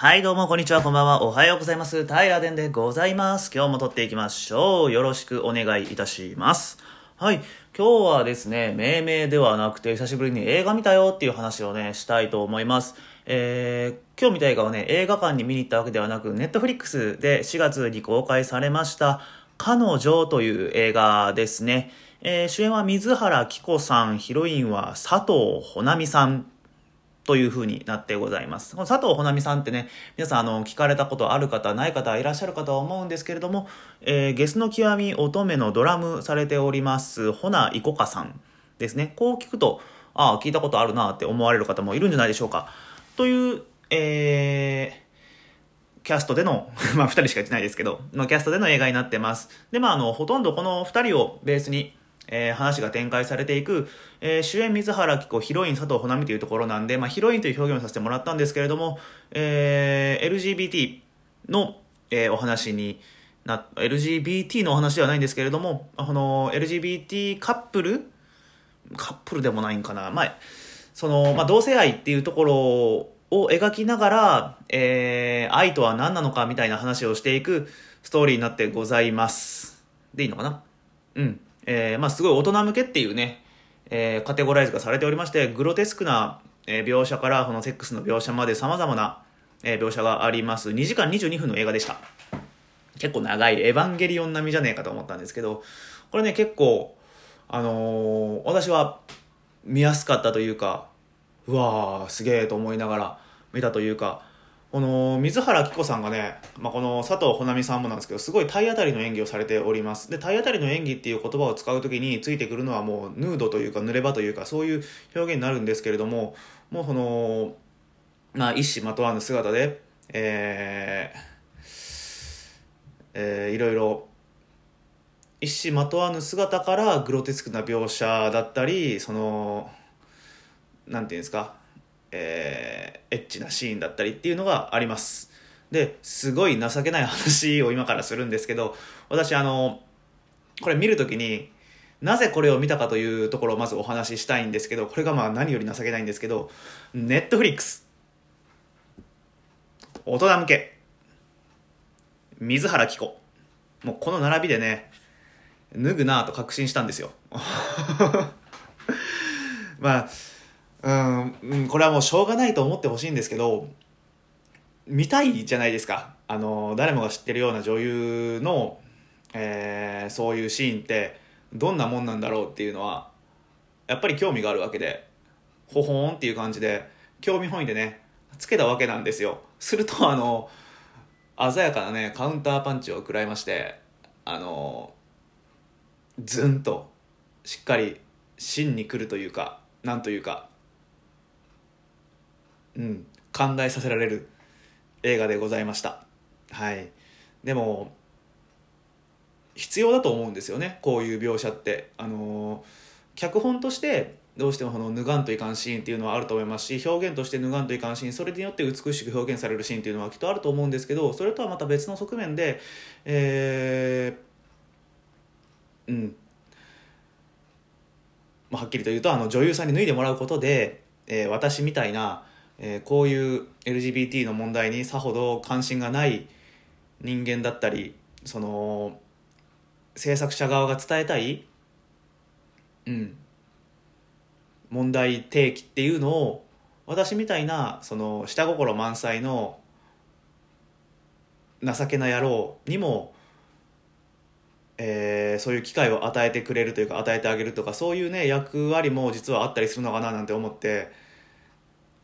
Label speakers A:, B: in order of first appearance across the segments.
A: はい、どうも、こんにちは、こんばんは。おはようございます。平殿でございます。今日も撮っていきましょう。よろしくお願いいたします。はい、今日はですね、命名ではなくて、久しぶりに映画見たよっていう話をね、したいと思います。えー、今日見た映画はね、映画館に見に行ったわけではなく、ネットフリックスで4月に公開されました、彼女という映画ですね。えー主演は水原希子さん、ヒロインは佐藤穂波さんという風になってございます。この佐藤穂波さんってね、皆さんあの、聞かれたことある方、ない方いらっしゃるかとは思うんですけれども、えーゲスの極み乙女のドラムされております、ほなイコカさんですね。こう聞くと、ああ、聞いたことあるなって思われる方もいるんじゃないでしょうか。という、えーキャストでの、まあ二人しか言ってないですけど、のキャストでの映画になってます。で、まああの、ほとんどこの二人をベースに、えー話が展開されていく、えー主演水原希子、ヒロイン佐藤穂波というところなんで、まあヒロインという表現をさせてもらったんですけれども、えー LGBT の、えーお話にな、LGBT のお話ではないんですけれども、この LGBT カップルカップルでもないんかな。まあ、その、まあ、同性愛っていうところを描きながら、えー、愛とは何なのかみたいな話をしていくストーリーになってございます。でいいのかな？うん。えー、まあ、すごい大人向けっていうね、えー、カテゴライズがされておりまして、グロテスクな、え描写から、このセックスの描写まで様々な、え描写があります。2時間22分の映画でした。結構長いエヴァンゲリオン並みじゃねえかと思ったんですけど、これね、結構、あのー私は見やすかったというか、うわー、すげえと思いながら見たというか、この水原希子さんがね、まあ、この佐藤穂波さんもなんですけど、すごい体当たりの演技をされております。で、体当たりの演技っていう言葉を使うときについてくるのはもうヌードというか濡れ場というかそういう表現になるんですけれども、もうその、まあ、一糸まとわぬ姿で、えー、えーいろいろ一糸まとわぬ姿からグロテスクな描写だったりそのなんていうんですか、えーエッチなシーンだったりっていうのがあります。ですごい情けない話を今からするんですけど私あのこれ見るときになぜこれを見たかというところをまずお話ししたいんですけどこれがまあ何より情けないんですけどネットフリックス。大人向け。水原希子。もうこの並びでね脱ぐなぁと確信したんですよ。まあうんこれはもうしょうがないと思ってほしいんですけど見たいじゃないですか。あの誰もが知ってるような女優の、えーそういうシーンってどんなもんなんだろうっていうのはやっぱり興味があるわけでほほーんっていう感じで興味本位でねつけたわけなんですよ。するとあの鮮やかなねカウンターパンチを食らいましてあのズンとしっかり芯に来るというかなんというかうん。考えさせられる映画でございました。はい。でも必要だと思うんですよね。こういう描写って。あの脚本としてどうしてもこの脱がんといかんシーンっていうのはあると思いますし表現として脱がんといかんシーンそれによって美しく表現されるシーンっていうのはきっとあると思うんですけどそれとはまた別の側面でえーうん。まあ、はっきりと言うとあの女優さんに脱いでもらうことで、えー私みたいな、えーこういう LGBT の問題にさほど関心がない人間だったりその制作者側が伝えたい、うん、問題提起っていうのを私みたいなその下心満載の情けな野郎にもえーそういう機会を与えてくれるというか与えてあげるとかそういうね役割も実はあったりするのかななんて思って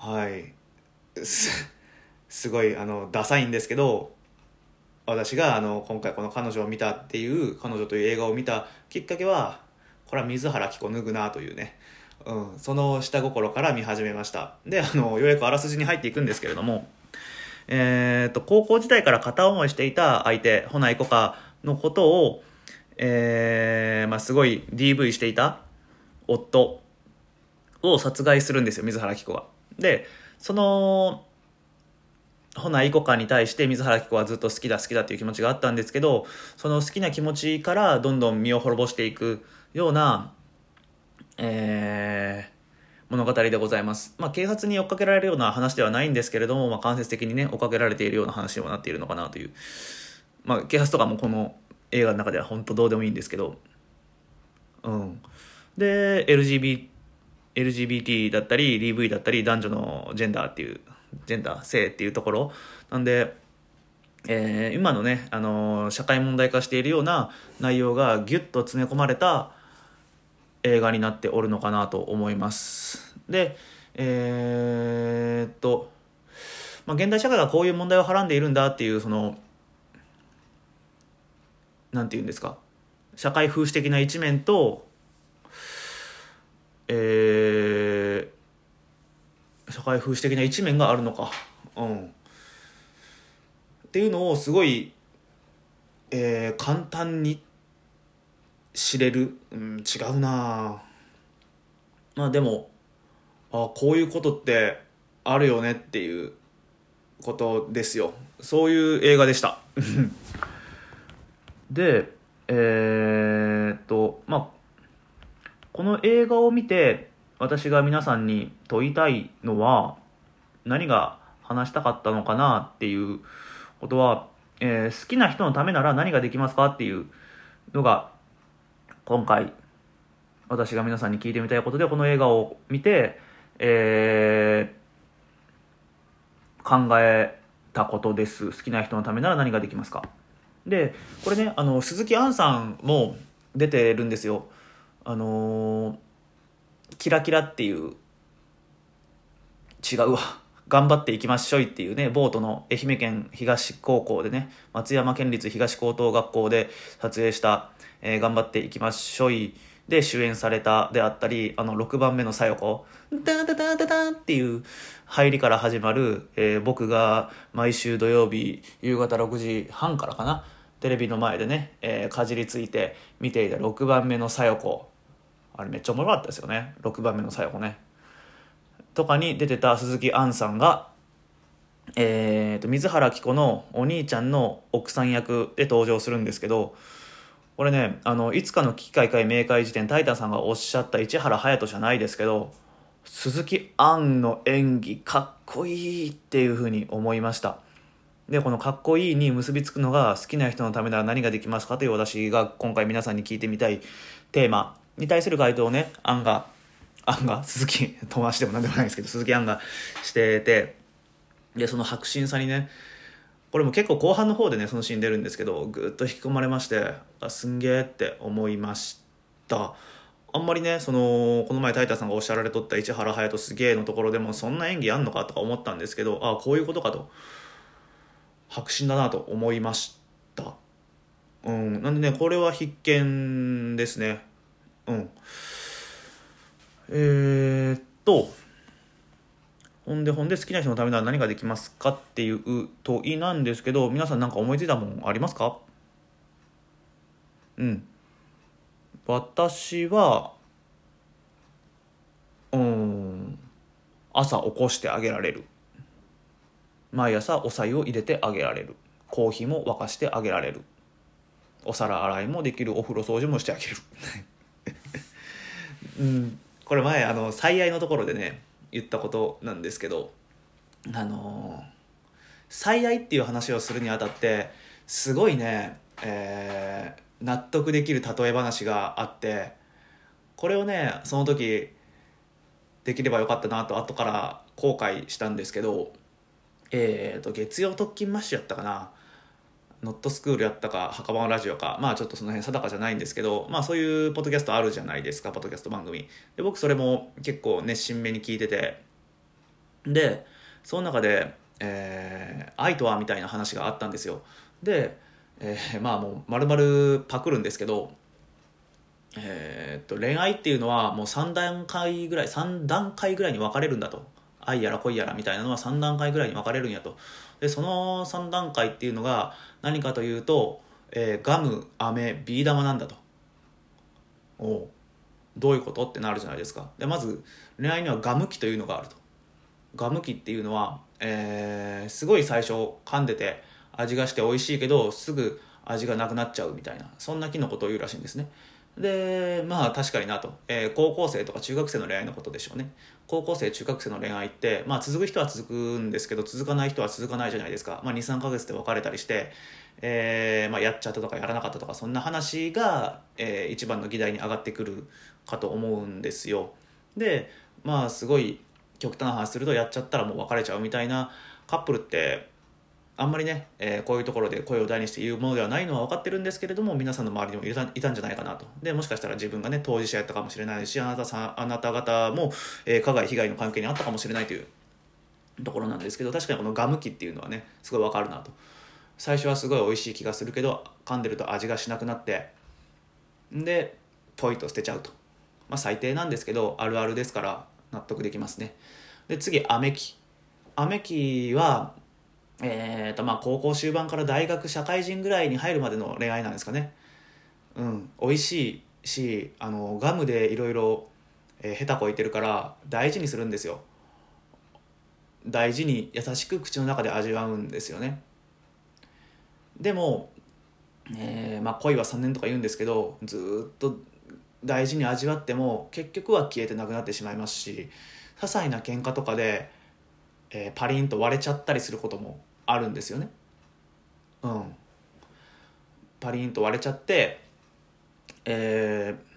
A: はい。すすごいあのダサいんですけど私があの今回この彼女を見たっていう彼女という映画を見たきっかけはこれは水原希子脱ぐなというね、うん、その下心から見始めました。であのようやくあらすじに入っていくんですけれどもえー、と高校時代から片思いしていた相手穂内コカのことを、えーまあ、すごい DV していた夫を殺害するんですよ水原希子が。でそのほなイコカに対して水原希子はずっと好きだ好きだっていう気持ちがあったんですけどその好きな気持ちからどんどん身を滅ぼしていくような、えー物語でございます。まあ、警察に追っかけられるような話ではないんですけれども、まあ、間接的にね、追っかけられているような話にもなっているのかなという。まあ、警察とかもこの映画の中では本当どうでもいいんですけど、うん。で、LGBT、LGBT だったり、DV だったり、男女のジェンダーっていう、ジェンダー、性っていうところ。なんで、えー今のね、あのー社会問題化しているような内容がギュッと詰め込まれた映画になっておるのかなと思います。で、えーっと、まあ、現代社会がこういう問題をはらんでいるんだっていう、その、なんて言うんですか、社会風刺的な一面と、えー社会風刺的な一面があるのか。うん。っていうのをすごい、えー簡単に知れる、うん、違うなまあでもあこういうことってあるよねっていうことですよそういう映画でした でえーっとまあこの映画を見て私が皆さんに問いたいのは何が話したかったのかなっていうことは、えー好きな人のためなら何ができますかっていうのが今回私が皆さんに聞いてみたいことでこの映画を見て、えー考えたことです。好きな人のためなら何ができますか。でこれねあの鈴木杏さんも出てるんですよ。あのーキラキラっていう違うわ。頑張っていきましょいっていうねボートの愛媛県東高校でね松山県立東高等学校で撮影した「えー頑張っていきましょい」で主演されたであったりあの6番目のさよこ「ダンダダンダダン」っていう入りから始まる、えー僕が毎週土曜日夕方6時半からかなテレビの前でね、えーかじりついて見ていた6番目のさよこあれめっちゃおもろかったですよね。6番目のさよこね。とかに出てた鈴木杏さんが、えー、と水原希子のお兄ちゃんの奥さん役で登場するんですけどこれねあのいつかの機会会明快時点タイタンさんがおっしゃった市原隼人じゃないですけど鈴木杏の演技かっこいいっていうふうに思いました。でこのかっこいいに結びつくのが好きな人のためなら何ができますかという私が今回皆さんに聞いてみたいテーマ。に対する回答をね杏が杏が鈴木 友達でも何でもないですけど鈴木杏がしててでその迫真さにねこれも結構後半の方でねそのシーン出るんですけどぐっと引き込まれましてあすんげえって思いました。あんまりねそのこの前タイタさんがおっしゃられとった市原隼人すげえのところでもそんな演技あんのかとか思ったんですけどあこういうことかと。迫真だなと思いました。うん。なんでねこれは必見ですね。うん。えー、っとほんでほんで好きな人のためなら何ができますかっていう問いなんですけど皆さん何か思いついたもんありますか？うん。私はうん朝起こしてあげられる。毎朝お白湯を入れてあげられる。コーヒーも沸かしてあげられる。お皿洗いもできる。お風呂掃除もしてあげる。うん。これ前あの最愛のところでね言ったことなんですけどあの最愛っていう話をするにあたってすごいね、えー納得できる例え話があってこれをねその時できればよかったなと後から後悔したんですけどえー、と月曜特勤マッシュやったかな。ノットスクールやったか墓場のラジオかまあちょっとその辺定かじゃないんですけどまあそういうポッドキャストあるじゃないですかポッドキャスト番組。で僕それも結構熱心めに聞いてて。でその中で、えー愛とはみたいな話があったんですよ。で、えーまあもう丸々パクるんですけどえーっと恋愛っていうのはもう3段階ぐらい3段階ぐらいに分かれるんだと。愛やら恋やらみたいなのは3段階ぐらいに分かれるんやと。でその3段階っていうのが何かというと、えーガム飴ビー玉なんだと。おう。どういうことってなるじゃないですか。でまず恋愛にはガム期というのがあると。ガム期っていうのは、えーすごい最初噛んでて味がして美味しいけどすぐ味がなくなっちゃうみたいなそんな期のことを言うらしいんですね。でまあ確かになと、えー高校生とか中学生の恋愛のことでしょうね。高校生中学生の恋愛って、まあ、続く人は続くんですけど続かない人は続かないじゃないですか、まあ、23ヶ月で別れたりして、えーまあ、やっちゃったとかやらなかったとかそんな話が、えー一番の議題に上がってくるかと思うんですよ。でまあすごい極端な話するとやっちゃったらもう別れちゃうみたいなカップルってあんまりね、えーこういうところで声を大にして言うものではないのは分かってるんですけれども皆さんの周りにもいたいたんじゃないかなと。でもしかしたら自分がね当事者やったかもしれないしあなたさんあなた方も、えー加害被害の関係にあったかもしれないというところなんですけど確かにこのガム期っていうのはねすごい分かるなと。最初はすごい美味しい気がするけど噛んでると味がしなくなってでポイと捨てちゃうと。まあ最低なんですけどあるあるですから納得できますね。で次アメ期アメ期はえーとまあ、高校終盤から大学社会人ぐらいに入るまでの恋愛なんですかね。うん。美味しいしあのガムでいろいろ下手こいてるから大事にするんですよ。大事に優しく口の中で味わうんですよね。でも、えーまあ、恋は3年とか言うんですけどずっと大事に味わっても結局は消えてなくなってしまいますし些細な喧嘩とかで、えーパリンと割れちゃったりすることもあるんですよね。うん。パリンと割れちゃってえー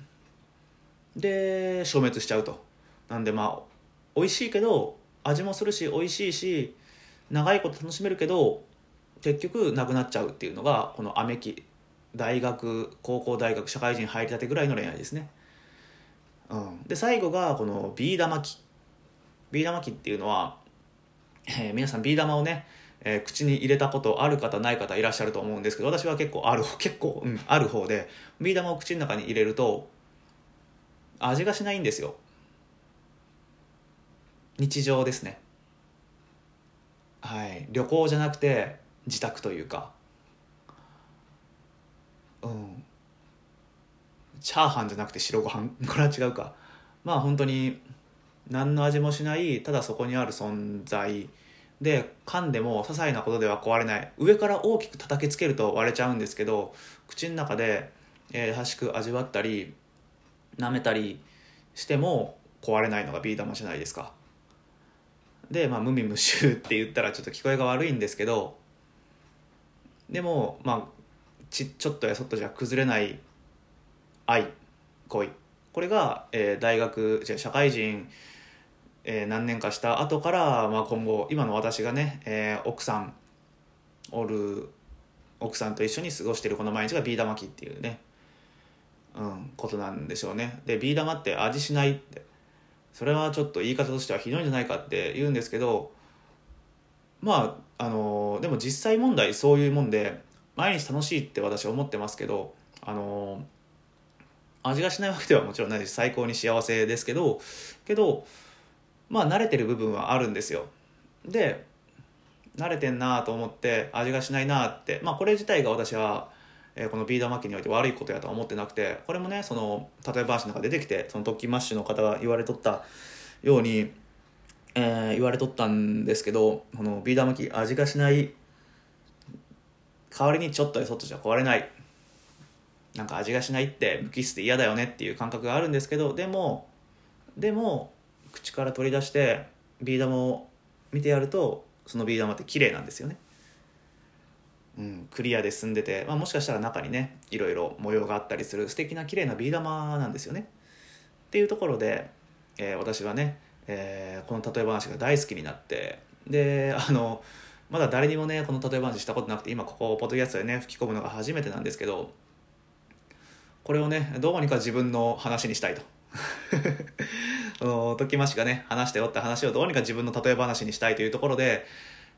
A: で消滅しちゃうと。なんでまあ美味しいけど味もするし美味しいし長いこと楽しめるけど結局なくなっちゃうっていうのがこのアメ期大学高校大学社会人入りたてぐらいの恋愛ですね、うん、で最後がこのビー玉期ビー玉期っていうのは、えー皆さんビー玉をね、えー口に入れたことある方ない方いらっしゃると思うんですけど私は結構ある 結構、うん、ある方でビー玉を口の中に入れると味がしないんですよ。日常ですね。はい。旅行じゃなくて自宅というか。うん。チャーハンじゃなくて白ご飯。これは違うか。まあ本当に何の味もしないただそこにある存在で噛んでも些細なことでは壊れない。上から大きく叩きつけると割れちゃうんですけど口の中で、えー優しく味わったり舐めたりしても壊れないのがビー玉じゃないですか。でまあ無味無臭って言ったらちょっと聞こえが悪いんですけどでもまあちちょっとやそっとじゃ崩れない愛恋。これが、えー大学じゃ社会人、えー何年かした後から、まあ、今後今の私がね、えー奥さんおる奥さんと一緒に過ごしてるこの毎日がビー玉期っていうね、うん、ことなんでしょうね。でビー玉って味しないって。それはちょっと言い方としてはひどいんじゃないかって言うんですけどまああのでも実際問題そういうもんで毎日楽しいって私は思ってますけどあの味がしないわけではもちろんないです最高に幸せですけどけどまあ慣れてる部分はあるんですよ。で慣れてんなと思って味がしないなって。まあこれ自体が私は、えこのビー玉期において悪いことやとは思ってなくてこれもねその例え話の中出てきてその特勤マッシュの方が言われとったように、えー言われとったんですけどこのビー玉期味がしない代わりにちょっとやそっとじゃ壊れない。なんか味がしないって無機質で嫌だよねっていう感覚があるんですけどでもでも口から取り出してビー玉を見てやるとそのビー玉って綺麗なんですよね。うん、クリアで済んでて、まあ、もしかしたら中にねいろいろ模様があったりする素敵な綺麗なビー玉なんですよね。っていうところで、えー私はね、えーこの例え話が大好きになってであのまだ誰にもねこの例え話したことなくて今ここポッドキャストでね吹き込むのが初めてなんですけどこれをねどうにか自分の話にしたいと。あの時増しがね話しておった話をどうにか自分の例え話にしたいというところで、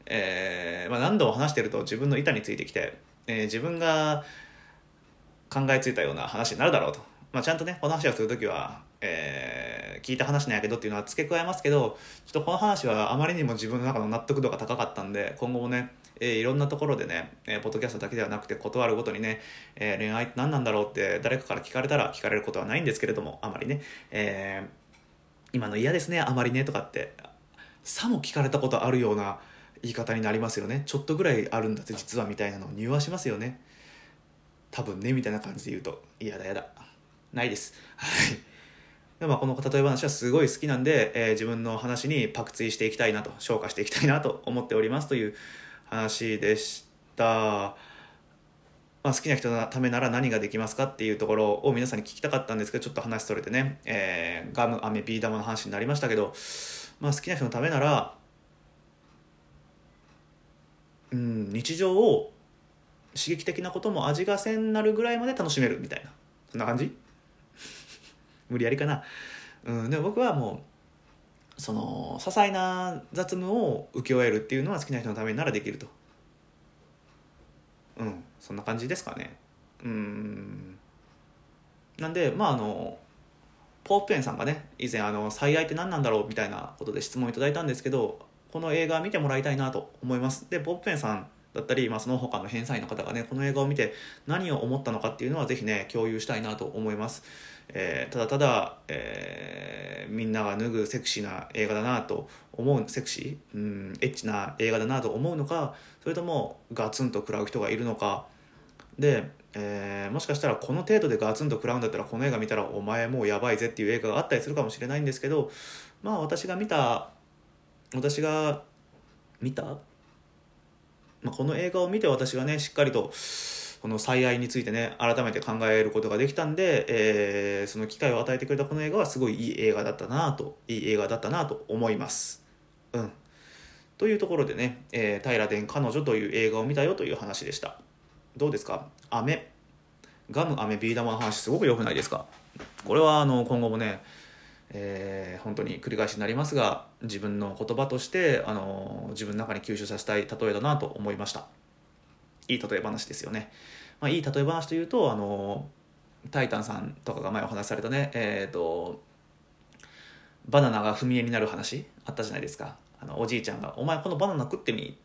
A: えーまあ、何度も話してると自分の板についてきて、えー自分が考えついたような話になるだろうと、まあ、ちゃんとねこの話をする時は、えー聞いた話なんやけどっていうのは付け加えますけどちょっとこの話はあまりにも自分の中の納得度が高かったんで今後もねえーいろんなところでね、えーポッドキャストだけではなくて断るごとにね、えー恋愛って何なんだろうって誰かから聞かれたら聞かれることはないんですけれどもあまりね、えー今の嫌ですねあまりねとかってさも聞かれたことあるような言い方になりますよねちょっとぐらいあるんだって実はみたいなのを匂わしますよね多分ねみたいな感じで言うと嫌だ嫌だないです。はい。でまあ、この例え話はすごい好きなんで、えー自分の話にパクツイしていきたいなと消化していきたいなと思っておりますという話でした。まあ、好きな人のためなら何ができますかっていうところを皆さんに聞きたかったんですけどちょっと話それてね、えーガム飴ビー玉の話になりましたけど、まあ、好きな人のためならうん日常を刺激的なことも味がせんなるぐらいまで楽しめるみたいな。そんな感じ？無理やりかな、うん、でも僕はもうその些細な雑務を請け負えるっていうのは好きな人のためにならできると。うん。そんな感じですかね。うん。なんでまああのポープペンさんがね以前あの「最愛って何なんだろう?」みたいなことで質問いただいたんですけどこの映画見てもらいたいなと思います。でポープペンさんだったり、まあ、その他の返済の方がねこの映画を見て何を思ったのかっていうのはぜひね共有したいなと思います、えーただただ、えーみんなが脱ぐセクシーな映画だなと思うセクシーうんエッチな映画だなと思うのかそれともガツンと食らう人がいるのかで、えーもしかしたらこの程度でガツンと食らうんだったらこの映画見たらお前もうやばいぜっていう映画があったりするかもしれないんですけどまあ私が見た私が見た、まあ、この映画を見て私がねしっかりとこの最愛についてね改めて考えることができたんで、えーその機会を与えてくれたこの映画はすごいいい映画だったなといい映画だったなと思います。うんというところでね「えー、平殿彼女」という映画を見たよという話でした。どうですか？飴ガム飴ビー玉の話すごく良くないですか？これはあの今後もね、えー本当に繰り返しになりますが自分の言葉としてあの自分の中に吸収させたい例えだなと思いました。いい例え話ですよね、まあ、いい例え話というとあのタイタンさんとかが前お話しされたねえっ、とバナナが踏み絵になる話あったじゃないですか。あのおじいちゃんが「お前このバナナ食ってみ」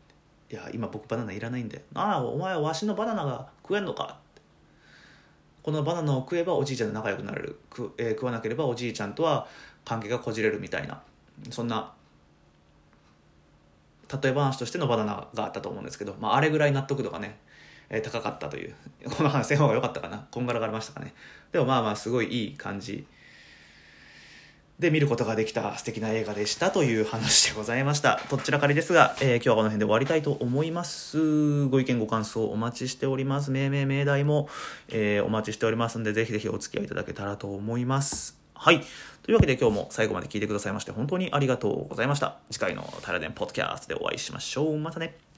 A: いや今僕バナナいらないんだよ。ああお前はわしのバナナが食えんのか。このバナナを食えばおじいちゃんと仲良くなれる。食,、えー食わなければおじいちゃんとは関係がこじれるみたいな。そんな例え話としてのバナナがあったと思うんですけど、まあ、あれぐらい納得度がね、えー高かったという。この話の方が良かったかな。こんがらがりましたかね。でもまあまあすごいいい感じで見ることができた素敵な映画でしたという話でございました。どちらかりですが、えー今日はこの辺で終わりたいと思います。ご意見ご感想お待ちしております。命名命題も、えーお待ちしておりますんでぜひぜひお付き合いいただけたらと思います。はい。というわけで今日も最後まで聞いてくださいまして本当にありがとうございました。次回のタラデンポッドキャストでお会いしましょう。またね。